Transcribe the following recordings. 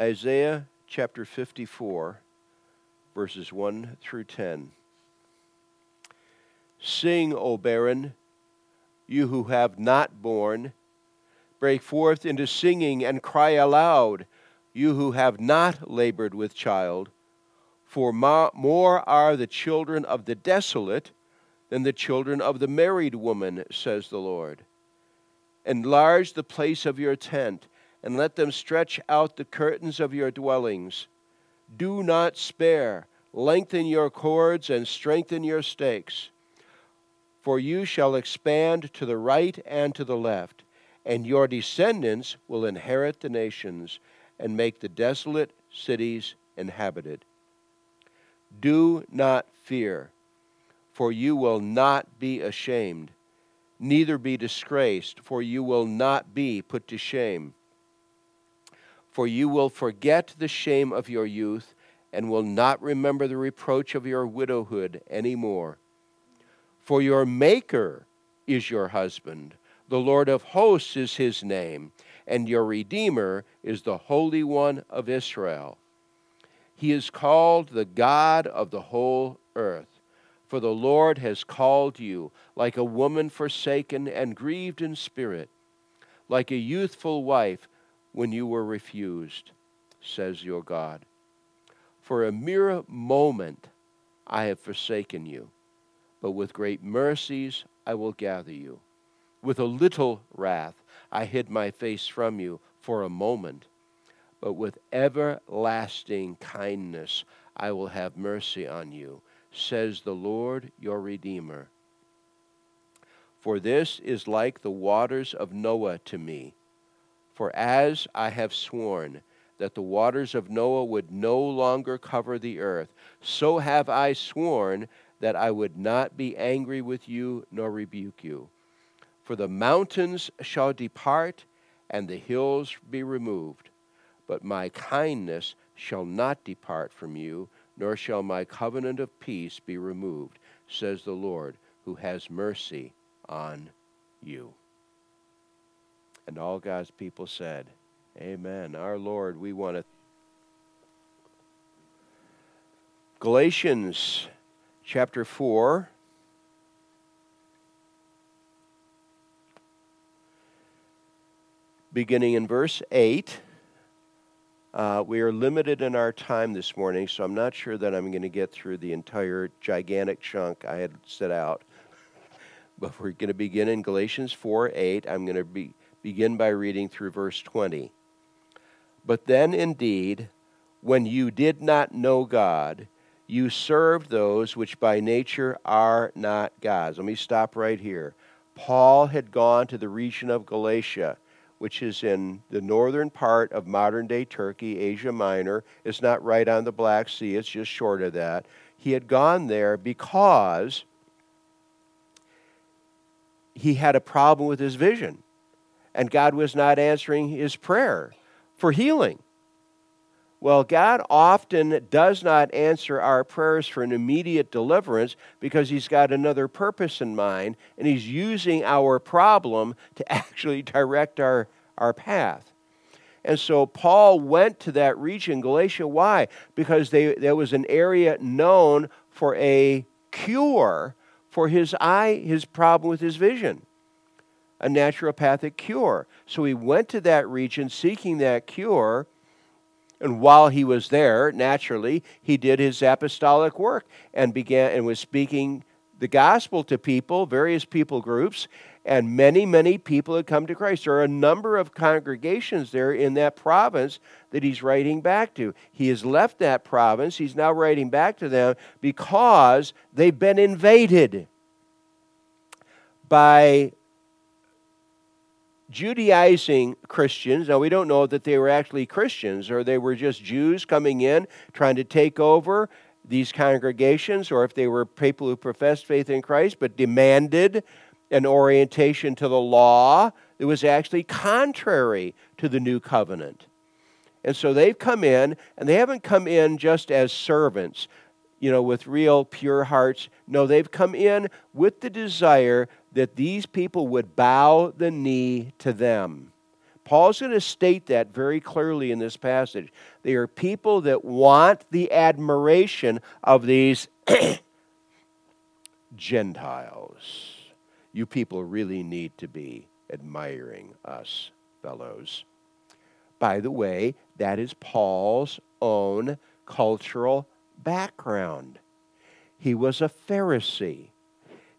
Isaiah chapter 54, verses 1 through 10. Sing, O barren, you who have not borne. Break forth into singing and cry aloud, you who have not labored with child. For more are the children of the desolate than the children of the married woman, says the Lord. Enlarge the place of your tent, and let them stretch out the curtains of your dwellings. Do not spare, lengthen your cords, and strengthen your stakes. For you shall expand to the right and to the left, and your descendants will inherit the nations and make the desolate cities inhabited. Do not fear, for you will not be ashamed, neither be disgraced, for you will not be put to shame. For you will forget the shame of your youth, and will not remember the reproach of your widowhood any more. For your Maker is your husband, the Lord of hosts is his name, and your Redeemer is the Holy One of Israel. He is called the God of the whole earth. For the Lord has called you like a woman forsaken and grieved in spirit, like a youthful wife when you were refused, says your God. For a mere moment I have forsaken you but with great mercies I will gather you. With a little wrath I hid my face from you for a moment, but with everlasting kindness I will have mercy on you, says the Lord your Redeemer. For this is like the waters of Noah to me. For as I have sworn that the waters of Noah would no longer cover the earth, so have I sworn that I would not be angry with you nor rebuke you. For the mountains shall depart and the hills be removed, but my kindness shall not depart from you, nor shall my covenant of peace be removed, says the Lord, who has mercy on you. And all God's people said, Amen. Our Lord, we want to. Galatians chapter 4. Beginning in verse 8. Uh, we are limited in our time this morning, so I'm not sure that I'm going to get through the entire gigantic chunk I had set out. But we're going to begin in Galatians 4 8. I'm going to be, begin by reading through verse 20. But then indeed, when you did not know God, you served those which by nature are not God's. Let me stop right here. Paul had gone to the region of Galatia, which is in the northern part of modern day Turkey, Asia Minor. It's not right on the Black Sea, it's just short of that. He had gone there because he had a problem with his vision, and God was not answering his prayer for healing. Well, God often does not answer our prayers for an immediate deliverance because He's got another purpose in mind, and He's using our problem to actually direct our, our path. And so Paul went to that region, Galatia. Why? Because they, there was an area known for a cure for his eye, his problem with his vision, a naturopathic cure. So he went to that region seeking that cure and while he was there, naturally, he did his apostolic work and began and was speaking the gospel to people, various people groups, and many, many people had come to Christ. There are a number of congregations there in that province that he's writing back to. He has left that province. He's now writing back to them because they've been invaded by Judaizing Christians. Now, we don't know that they were actually Christians or they were just Jews coming in trying to take over these congregations, or if they were people who professed faith in Christ but demanded an orientation to the law that was actually contrary to the new covenant. And so they've come in, and they haven't come in just as servants, you know, with real pure hearts. No, they've come in with the desire that these people would bow the knee to them. Paul's going to state that very clearly in this passage. They are people that want the admiration of these Gentiles. You people really need to be admiring us, fellows. By the way, that is Paul's own cultural background. He was a Pharisee.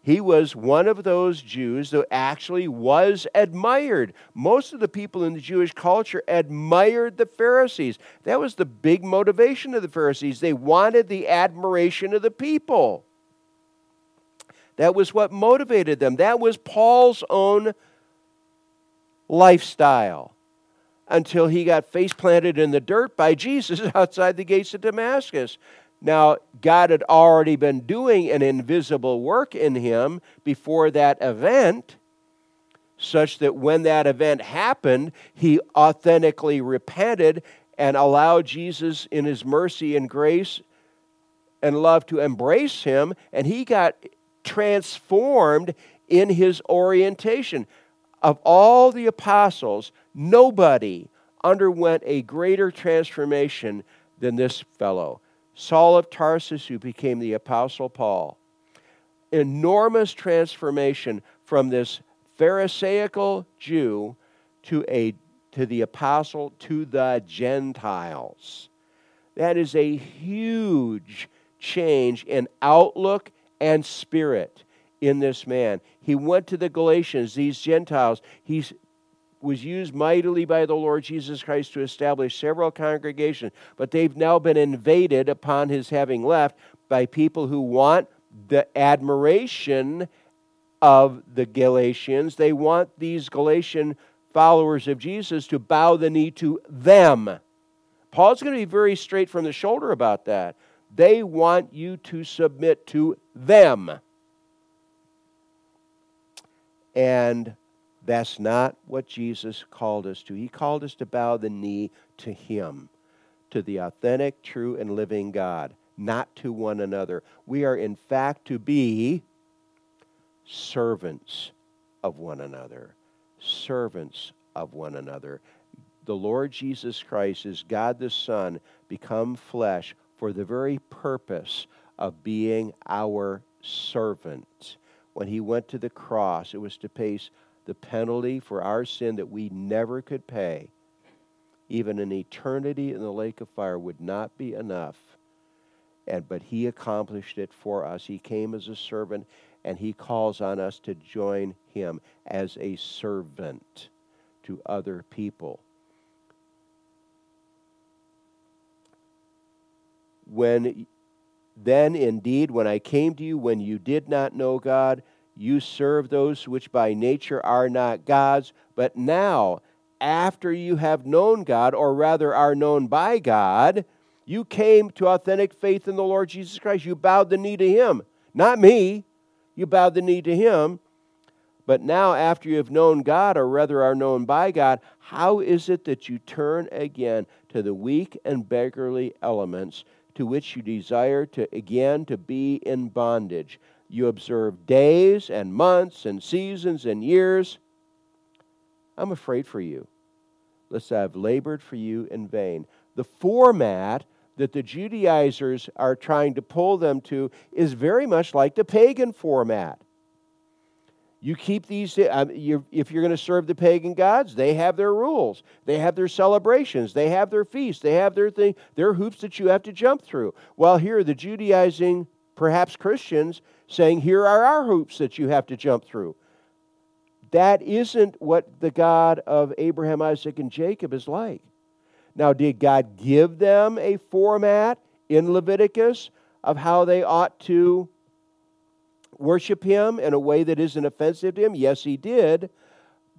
He was one of those Jews that actually was admired. Most of the people in the Jewish culture admired the Pharisees. That was the big motivation of the Pharisees. They wanted the admiration of the people. That was what motivated them. That was Paul's own lifestyle until he got face planted in the dirt by Jesus outside the gates of Damascus. Now, God had already been doing an invisible work in him before that event, such that when that event happened, he authentically repented and allowed Jesus, in his mercy and grace and love, to embrace him, and he got transformed in his orientation. Of all the apostles, nobody underwent a greater transformation than this fellow. Saul of Tarsus, who became the Apostle Paul. Enormous transformation from this Pharisaical Jew to, a, to the apostle to the Gentiles. That is a huge change in outlook and spirit in this man. He went to the Galatians, these Gentiles. He's was used mightily by the Lord Jesus Christ to establish several congregations, but they've now been invaded upon his having left by people who want the admiration of the Galatians. They want these Galatian followers of Jesus to bow the knee to them. Paul's going to be very straight from the shoulder about that. They want you to submit to them. And that's not what Jesus called us to. He called us to bow the knee to Him, to the authentic, true, and living God, not to one another. We are, in fact, to be servants of one another. Servants of one another. The Lord Jesus Christ is God the Son, become flesh for the very purpose of being our servant. When he went to the cross, it was to pay the penalty for our sin that we never could pay, even an eternity in the lake of fire would not be enough. And but he accomplished it for us. He came as a servant and he calls on us to join him as a servant to other people. When then indeed when I came to you when you did not know God, you serve those which by nature are not God's, but now, after you have known God, or rather are known by God, you came to authentic faith in the Lord Jesus Christ. You bowed the knee to Him, not me. You bowed the knee to Him. But now, after you have known God, or rather are known by God, how is it that you turn again to the weak and beggarly elements to which you desire to again to be in bondage? You observe days and months and seasons and years. I'm afraid for you, lest I have labored for you in vain. The format that the Judaizers are trying to pull them to is very much like the pagan format. You keep these, um, you, if you're going to serve the pagan gods, they have their rules. They have their celebrations. They have their feasts. They have their thing, their hoops that you have to jump through. While here, the Judaizing, perhaps Christians, saying, Here are our hoops that you have to jump through. That isn't what the God of Abraham, Isaac, and Jacob is like. Now, did God give them a format in Leviticus of how they ought to worship Him in a way that isn't offensive to Him? Yes, He did.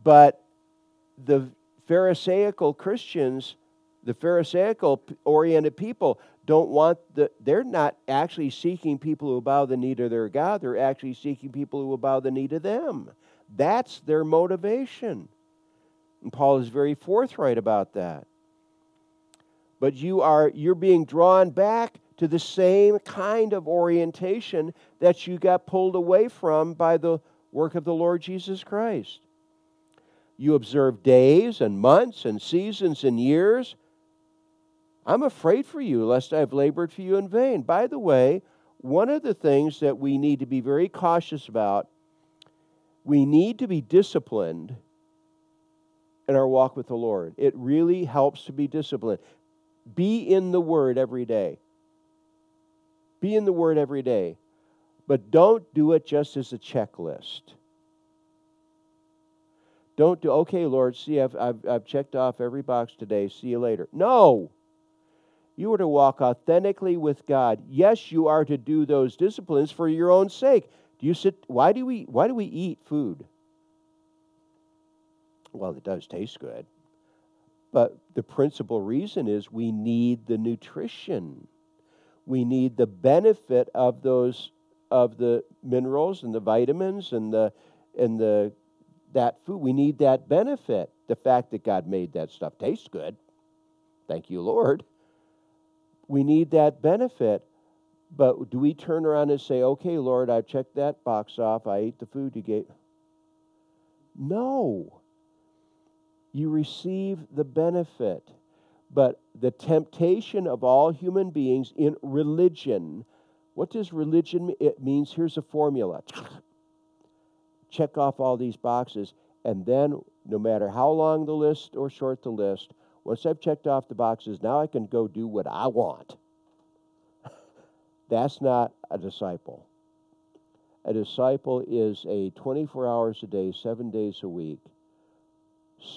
But the Pharisaical Christians, the Pharisaical oriented people, don't want the they're not actually seeking people who bow the knee to their God, they're actually seeking people who bow the knee to them. That's their motivation. And Paul is very forthright about that. But you are you're being drawn back to the same kind of orientation that you got pulled away from by the work of the Lord Jesus Christ. You observe days and months and seasons and years. I'm afraid for you, lest I have labored for you in vain. By the way, one of the things that we need to be very cautious about, we need to be disciplined in our walk with the Lord. It really helps to be disciplined. Be in the Word every day. Be in the Word every day. But don't do it just as a checklist. Don't do, okay, Lord, see, I've, I've, I've checked off every box today. See you later. No. You are to walk authentically with God. Yes, you are to do those disciplines for your own sake. Do you sit why do we why do we eat food? Well, it does taste good. But the principal reason is we need the nutrition. We need the benefit of those of the minerals and the vitamins and the and the that food. We need that benefit. The fact that God made that stuff taste good. Thank you, Lord. We need that benefit. But do we turn around and say, okay, Lord, I've checked that box off. I ate the food you gave? No you receive the benefit. But the temptation of all human beings in religion, what does religion mean? It means here's a formula. Check off all these boxes, and then no matter how long the list or short the list, once I've checked off the boxes, now I can go do what I want. That's not a disciple. A disciple is a 24 hours a day, seven days a week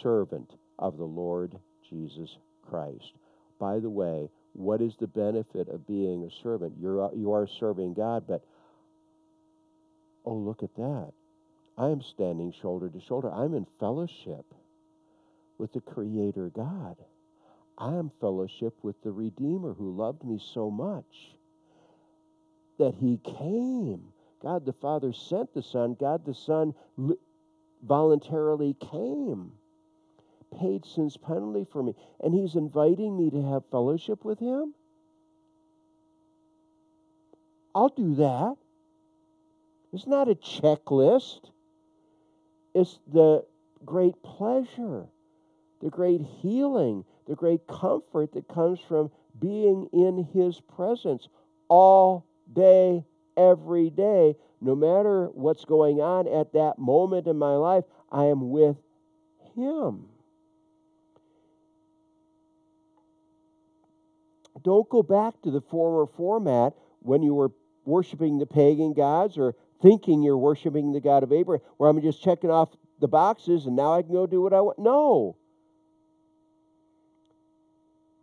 servant of the Lord Jesus Christ. By the way, what is the benefit of being a servant? You're, you are serving God, but oh, look at that. I am standing shoulder to shoulder. I'm in fellowship with the Creator God. I am fellowship with the Redeemer who loved me so much that He came. God the Father sent the Son. God the Son voluntarily came paid sin's penalty for me, and he's inviting me to have fellowship with him? I'll do that. It's not a checklist. It's the great pleasure, the great healing, the great comfort that comes from being in His presence all day, every day. No matter what's going on at that moment in my life, I am with Him. Don't go back to the former format when you were worshiping the pagan gods or thinking you're worshiping the God of Abraham, where I'm just checking off the boxes and now I can go do what I want. No.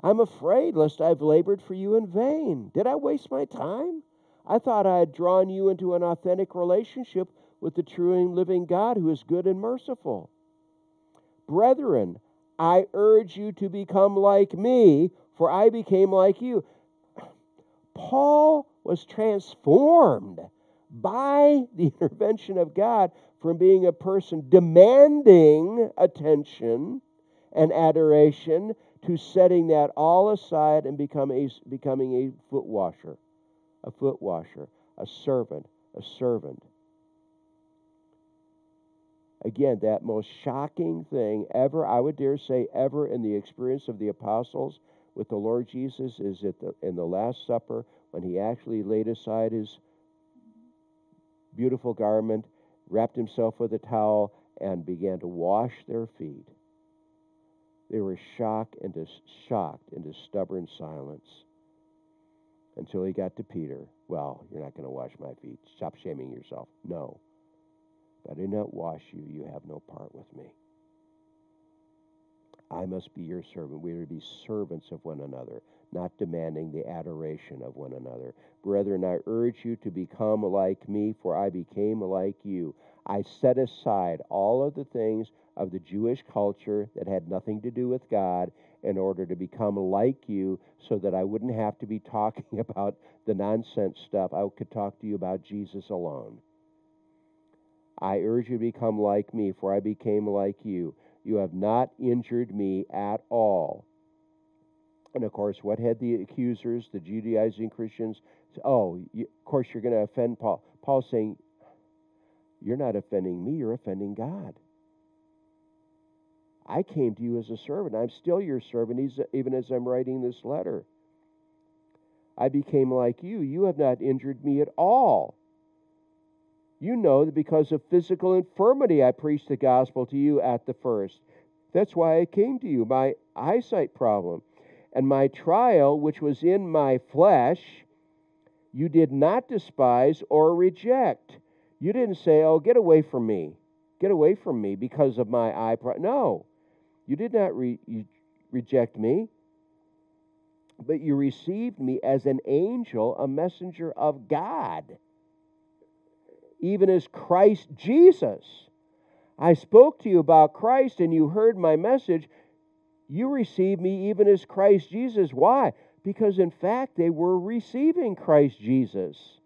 I'm afraid lest I've labored for you in vain. Did I waste my time? I thought I had drawn you into an authentic relationship with the true and living God who is good and merciful. Brethren, I urge you to become like me, for I became like you. Paul was transformed by the intervention of God from being a person demanding attention and adoration to setting that all aside and become a, becoming a foot washer, a foot washer, a servant, a servant. Again, that most shocking thing ever, I would dare say, ever in the experience of the apostles with the Lord Jesus is at the, in the Last Supper when he actually laid aside his beautiful garment, wrapped himself with a towel, and began to wash their feet. They were shocked into shocked into stubborn silence until he got to Peter. Well, you're not going to wash my feet. Stop shaming yourself. No. If I did not wash you, you have no part with me. I must be your servant. We are to be servants of one another, not demanding the adoration of one another. Brethren, I urge you to become like me, for I became like you. I set aside all of the things of the Jewish culture that had nothing to do with God in order to become like you so that I wouldn't have to be talking about the nonsense stuff. I could talk to you about Jesus alone. I urge you to become like me, for I became like you. You have not injured me at all. And of course, what had the accusers, the Judaizing Christians? Oh, you, of course, you're going to offend Paul. Paul's saying, You're not offending me, you're offending God. I came to you as a servant. I'm still your servant, even as I'm writing this letter. I became like you. You have not injured me at all. You know that because of physical infirmity, I preached the gospel to you at the first. That's why I came to you, my eyesight problem. And my trial, which was in my flesh, you did not despise or reject. You didn't say, Oh, get away from me. Get away from me because of my eye problem. No, you did not re- you reject me but you received me as an angel, a messenger of God, even as Christ Jesus. I spoke to you about Christ and you heard my message. You received me even as Christ Jesus. Why? Because in fact they were receiving Christ Jesus.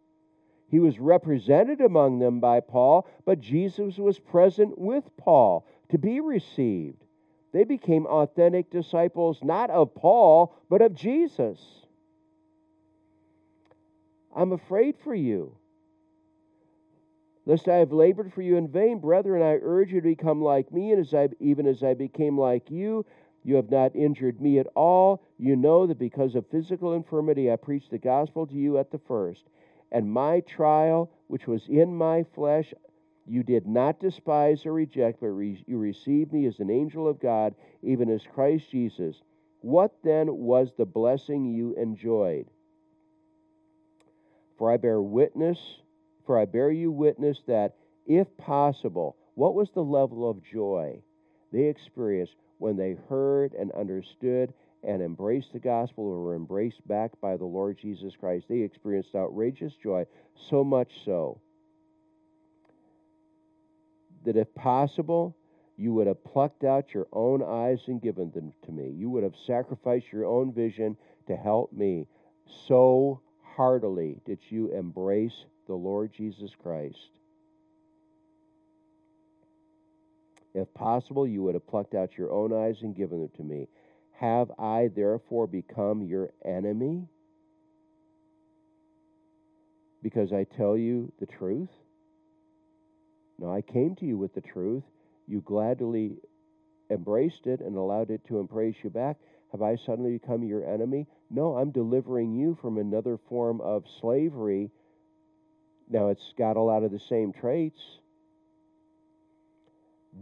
He was represented among them by Paul, but Jesus was present with Paul to be received. They became authentic disciples not of Paul, but of Jesus. I'm afraid for you. Lest I have labored for you in vain, brethren, I urge you to become like me, and as I, even as I became like you, you have not injured me at all. You know that because of physical infirmity, I preached the gospel to you at the first. And my trial, which was in my flesh, you did not despise or reject, but re- you received me as an angel of God, even as Christ Jesus. What then was the blessing you enjoyed? For I bear witness, for I bear you witness that, if possible, what was the level of joy they experienced when they heard and understood and embraced the gospel or were embraced back by the Lord Jesus Christ? They experienced outrageous joy, so much so that if possible, you would have plucked out your own eyes and given them to me. You would have sacrificed your own vision to help me. So heartily did you embrace the Lord Jesus Christ. If possible, you would have plucked out your own eyes and given them to me. Have I therefore become your enemy? Because I tell you the truth? Now, I came to you with the truth. You gladly embraced it and allowed it to embrace you back. Have I suddenly become your enemy? No, I'm delivering you from another form of slavery. Now, it's got a lot of the same traits.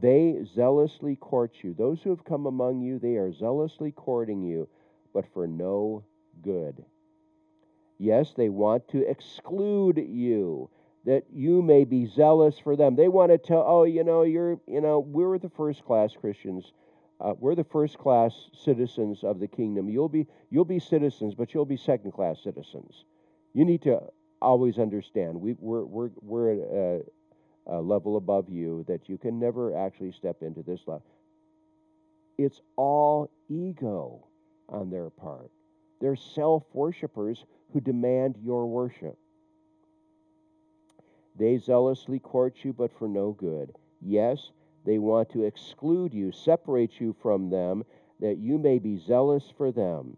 They zealously court you. Those who have come among you, they are zealously courting you, but for no good. Yes, they want to exclude you that you may be zealous for them. They want to tell, oh, you know, you're, you know, we're the first class Christians. Uh, we're the first class citizens of the kingdom. You'll be, you'll be citizens, but you'll be second class citizens. You need to always understand we, we're, we're, we're a level above you that you can never actually step into this level. It's all ego on their part. They're self worshippers who demand your worship. They zealously court you, but for no good. Yes, they want to exclude you, separate you from them, that you may be zealous for them.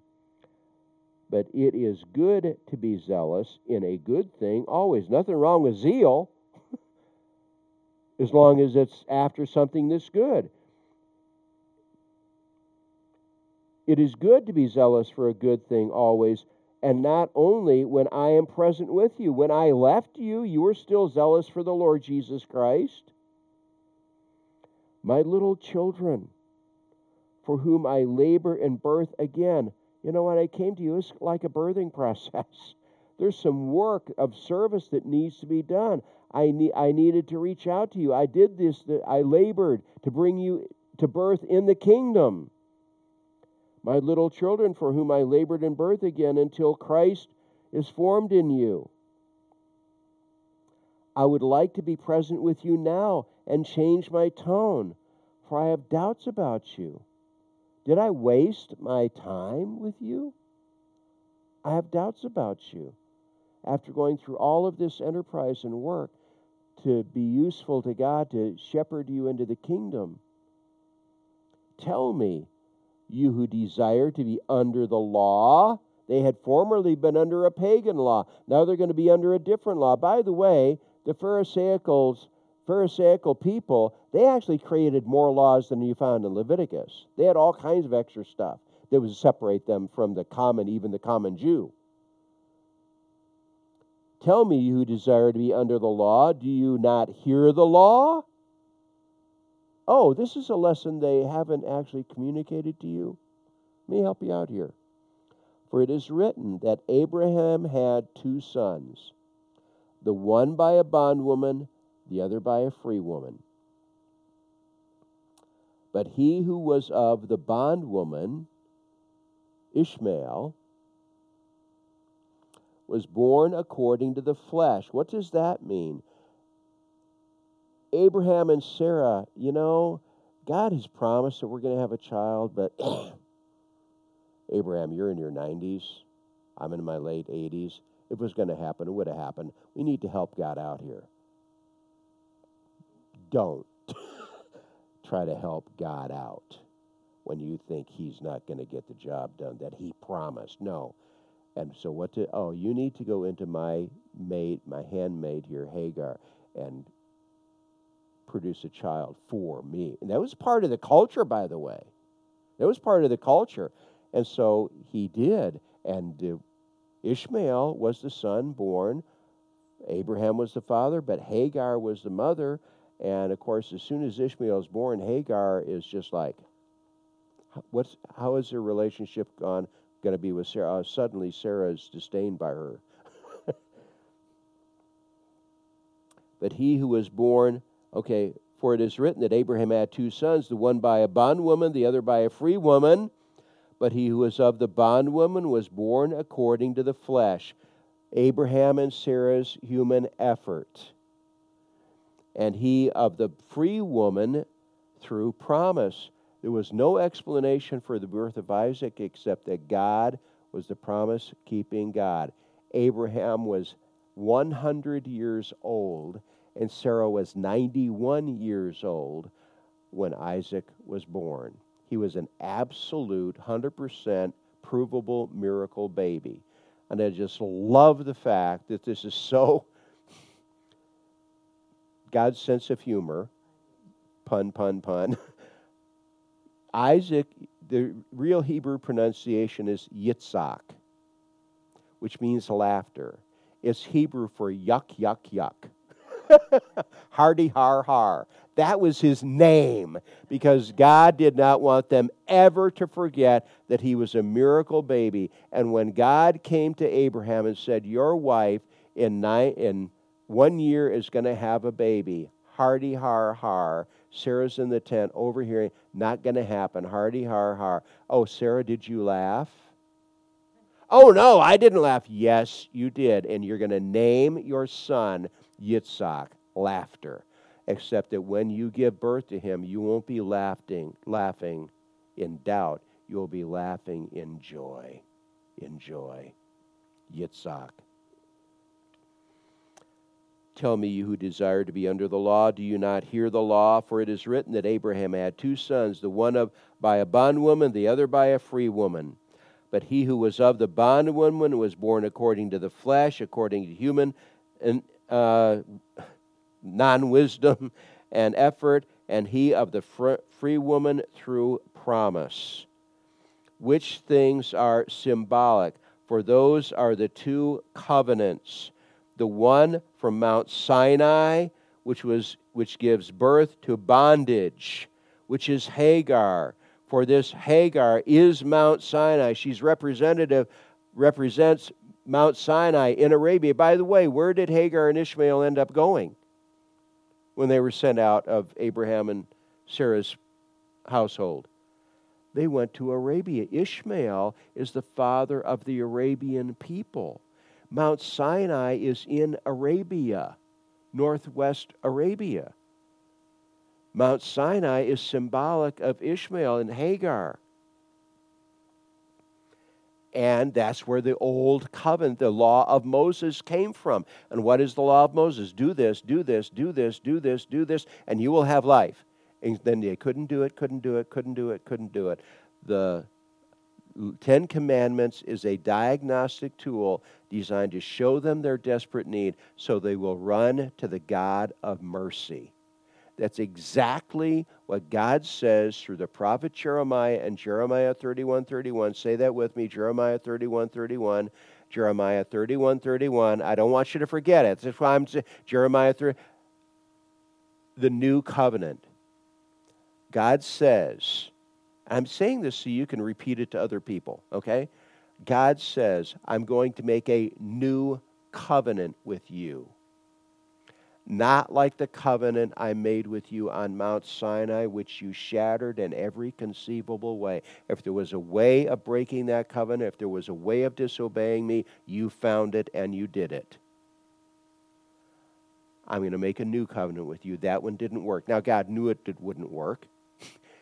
But it is good to be zealous in a good thing always. Nothing wrong with zeal, as long as it's after something this good. It is good to be zealous for a good thing always, and not only when I am present with you. When I left you, you were still zealous for the Lord Jesus Christ. My little children, for whom I labor in birth again. You know, when I came to you, it's like a birthing process. There's some work of service that needs to be done. I, ne- I needed to reach out to you. I did this, I labored to bring you to birth in the kingdom my little children, for whom I labored in birth again until Christ is formed in you. I would like to be present with you now and change my tone, for I have doubts about you. Did I waste my time with you? I have doubts about you. After going through all of this enterprise and work to be useful to God, to shepherd you into the kingdom, tell me you who desire to be under the law. They had formerly been under a pagan law. Now they're going to be under a different law. By the way, the Pharisaicals Pharisaical people, they actually created more laws than you found in Leviticus. They had all kinds of extra stuff that would separate them from the common, even the common Jew. Tell me, you who desire to be under the law, do you not hear the law? Oh, this is a lesson they haven't actually communicated to you. Let me help you out here. For it is written that Abraham had two sons, the one by a bondwoman, the other by a free woman. But he who was of the bondwoman, Ishmael, was born according to the flesh. What does that mean? Abraham and Sarah, you know, God has promised that we're going to have a child, but Abraham, you're in your 90s. I'm in my late 80s. If it was going to happen, it would have happened. We need to help God out here. Don't try to help God out when you think He's not going to get the job done that He promised. No. And so what to oh, you need to go into my maid, my handmaid here, Hagar, and produce a child for me. And that was part of the culture, by the way. That was part of the culture. And so he did. And uh, Ishmael was the son born. Abraham was the father, but Hagar was the mother. And of course, as soon as Ishmael is born, Hagar is just like, what's, how is their relationship gone, going to be with Sarah? Uh, suddenly, Sarah is disdained by her. but he who was born, okay, for it is written that Abraham had two sons, the one by a bondwoman, the other by a free woman. But he who was of the bondwoman was born according to the flesh, Abraham and Sarah's human effort. And he of the free woman through promise. There was no explanation for the birth of Isaac except that God was the promise keeping God. Abraham was 100 years old, and Sarah was 91 years old when Isaac was born. He was an absolute 100% provable miracle baby. And I just love the fact that this is so God's sense of humor. Pun, pun, pun. Isaac, the real Hebrew pronunciation is Yitzhak, which means laughter. It's Hebrew for yuck, yuck, yuck. Hardy har har. That was his name because God did not want them ever to forget that he was a miracle baby. And when God came to Abraham and said, Your wife in, in one year is going to have a baby, hardy har har. Sarah's in the tent overhearing, not going to happen, hardy har har. Oh, Sarah, did you laugh? Oh, no, I didn't laugh. Yes, you did. And you're going to name your son Yitzhak, laughter except that when you give birth to him, you won't be laughing, laughing in doubt. You'll be laughing in joy. In joy. Yitzhak. Tell me, you who desire to be under the law, do you not hear the law? For it is written that Abraham had two sons, the one of, by a bondwoman, the other by a free woman. But he who was of the bondwoman was born according to the flesh, according to human and, uh, non wisdom and effort, and he of the free woman through promise. Which things are symbolic? For those are the two covenants the one from Mount Sinai, which, was, which gives birth to bondage, which is Hagar. For this Hagar is Mount Sinai. She's representative, represents Mount Sinai in Arabia. By the way, where did Hagar and Ishmael end up going? when they were sent out of Abraham and Sarah's household. They went to Arabia. Ishmael is the father of the Arabian people. Mount Sinai is in Arabia, northwest Arabia. Mount Sinai is symbolic of Ishmael and Hagar. And that's where the old covenant, the law of Moses, came from. And what is the law of Moses? Do this, do this, do this, do this, do this, and you will have life. And then they couldn't do it, couldn't do it, couldn't do it, couldn't do it. The Ten Commandments is a diagnostic tool designed to show them their desperate need so they will run to the God of mercy. That's exactly what God says through the prophet Jeremiah and Jeremiah 31 31. Say that with me Jeremiah 31 31. Jeremiah 31 31. I don't want you to forget it. That's why I'm saying Jeremiah 30. The new covenant. God says, I'm saying this so you can repeat it to other people, okay? God says, I'm going to make a new covenant with you not like the covenant I made with you on Mount Sinai, which you shattered in every conceivable way. If there was a way of breaking that covenant, if there was a way of disobeying me, you found it and you did it. I'm going to make a new covenant with you. That one didn't work. Now, God knew it wouldn't work.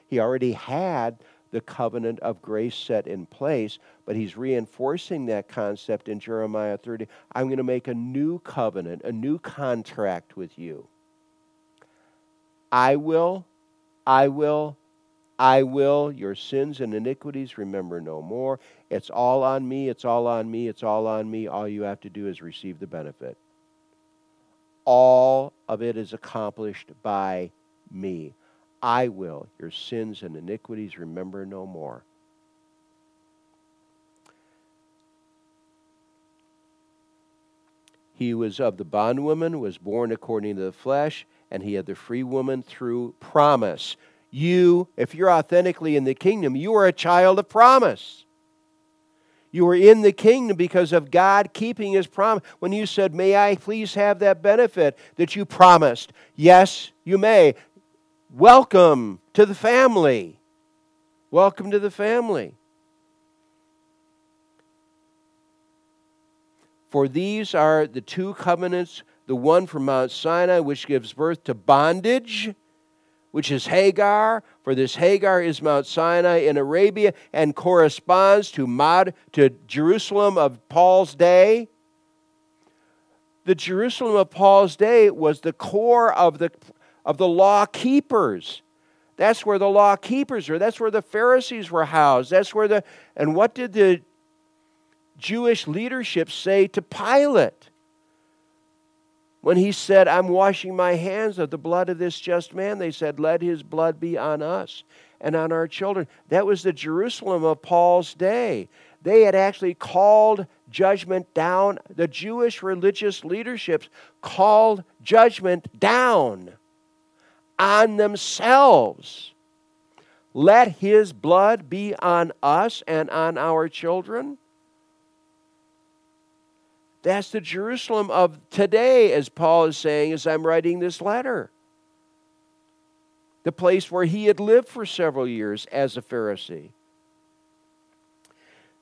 He already had the covenant of grace set in place, but he's reinforcing that concept in Jeremiah 30. I'm going to make a new covenant, a new contract with you. I will, I will, I will, your sins and iniquities remember no more. It's all on me, it's all on me, it's all on me. All you have to do is receive the benefit. All of it is accomplished by me. I will your sins and iniquities remember no more. He was of the bondwoman, was born according to the flesh, and he had the free woman through promise. You, if you're authentically in the kingdom, you are a child of promise. You are in the kingdom because of God keeping his promise. When you said, May I please have that benefit that you promised? Yes, you may. Welcome to the family. Welcome to the family. For these are the two covenants the one from Mount Sinai, which gives birth to bondage, which is Hagar. For this Hagar is Mount Sinai in Arabia and corresponds to, Mod, to Jerusalem of Paul's day. The Jerusalem of Paul's day was the core of the of the law keepers. That's where the law keepers are. That's where the Pharisees were housed. That's where the. And what did the Jewish leadership say to Pilate? When he said, I'm washing my hands of the blood of this just man, they said, Let his blood be on us and on our children. That was the Jerusalem of Paul's day. They had actually called judgment down. The Jewish religious leaderships called judgment down on themselves. Let his blood be on us and on our children. That's the Jerusalem of today, as Paul is saying as I'm writing this letter. The place where he had lived for several years as a Pharisee.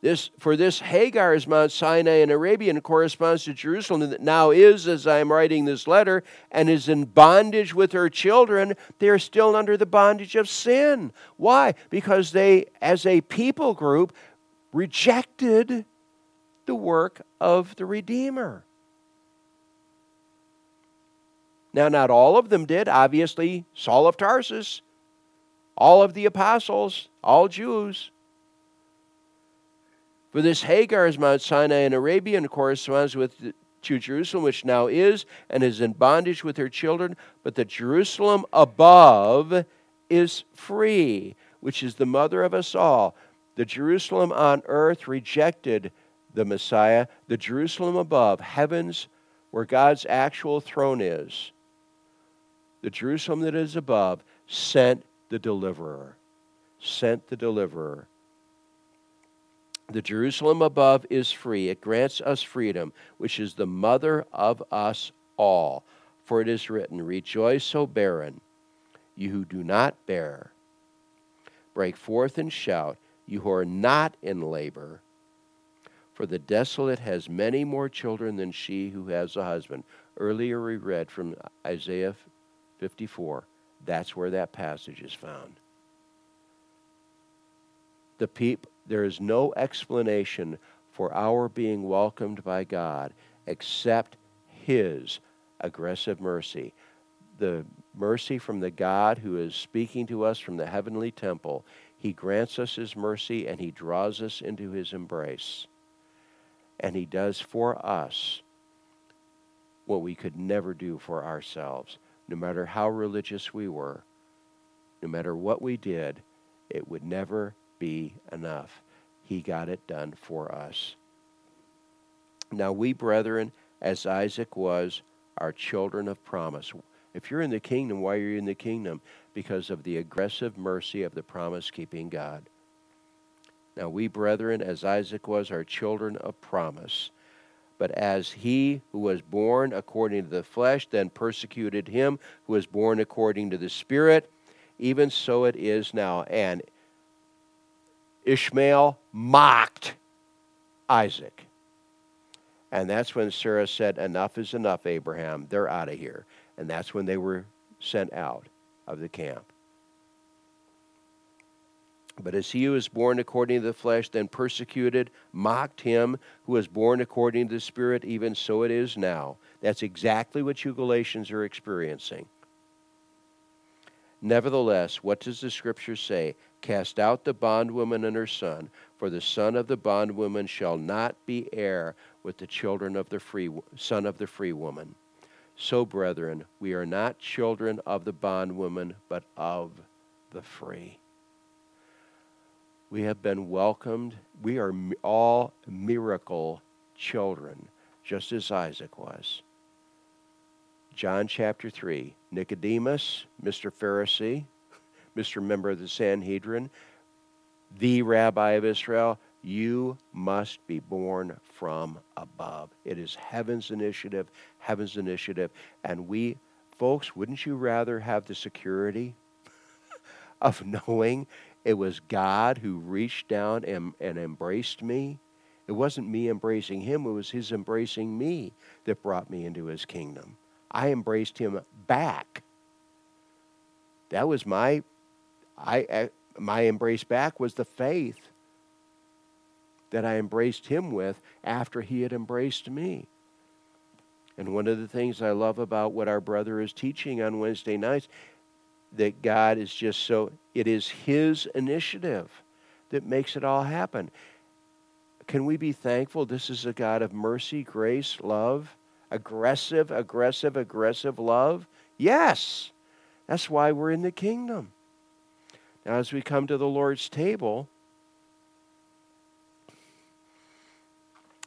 This, for this Hagar is Mount Sinai in Arabia and corresponds to Jerusalem that now is, as I am writing this letter, and is in bondage with her children. They are still under the bondage of sin. Why? Because they, as a people group, rejected the work of the Redeemer. Now, not all of them did. Obviously, Saul of Tarsus, all of the apostles, all Jews. For this Hagar is Mount Sinai in Arabia and corresponds with to Jerusalem, which now is and is in bondage with her children. But the Jerusalem above is free, which is the mother of us all. The Jerusalem on earth rejected the Messiah. The Jerusalem above, heavens, where God's actual throne is, the Jerusalem that is above, sent the deliverer. Sent the deliverer. The Jerusalem above is free. It grants us freedom, which is the mother of us all. For it is written, Rejoice, O barren, you who do not bear. Break forth and shout, you who are not in labor. For the desolate has many more children than she who has a husband. Earlier we read from Isaiah 54. That's where that passage is found. The people there is no explanation for our being welcomed by God except His aggressive mercy. The mercy from the God who is speaking to us from the heavenly temple. He grants us His mercy and He draws us into His embrace. And He does for us what we could never do for ourselves. no matter how religious we were, no matter what we did, it would never be enough. He got it done for us. Now, we, brethren, as Isaac was, are children of promise. If you're in the kingdom, why are you in the kingdom? Because of the aggressive mercy of the promise keeping God. Now, we, brethren, as Isaac was, are children of promise. But as he who was born according to the flesh then persecuted him who was born according to the Spirit, even so it is now. And Ishmael mocked Isaac. And that's when Sarah said, Enough is enough, Abraham. They're out of here. And that's when they were sent out of the camp. But as he who was born according to the flesh then persecuted, mocked him who was born according to the Spirit, even so it is now. That's exactly what you Galatians are experiencing. Nevertheless, what does the Scripture say? Cast out the bondwoman and her son, for the son of the bondwoman shall not be heir with the children of the free son of the free woman. So, brethren, we are not children of the bondwoman, but of the free. We have been welcomed. We are all miracle children, just as Isaac was. John chapter 3 Nicodemus, Mr. Pharisee, Mr. Member of the Sanhedrin, the rabbi of Israel, you must be born from above. It is heaven's initiative, heaven's initiative. And we, folks, wouldn't you rather have the security of knowing it was God who reached down and, and embraced me. It wasn't me embracing him, it was his embracing me that brought me into his kingdom. I embraced him back. That was my I my embrace back was the faith that I embraced him with after he had embraced me. And one of the things I love about what our brother is teaching on Wednesday nights that God is just so, it is His initiative that makes it all happen. Can we be thankful this is a God of mercy, grace, love, aggressive, aggressive, aggressive love? Yes. That's why we're in the kingdom. Now, as we come to the Lord's table,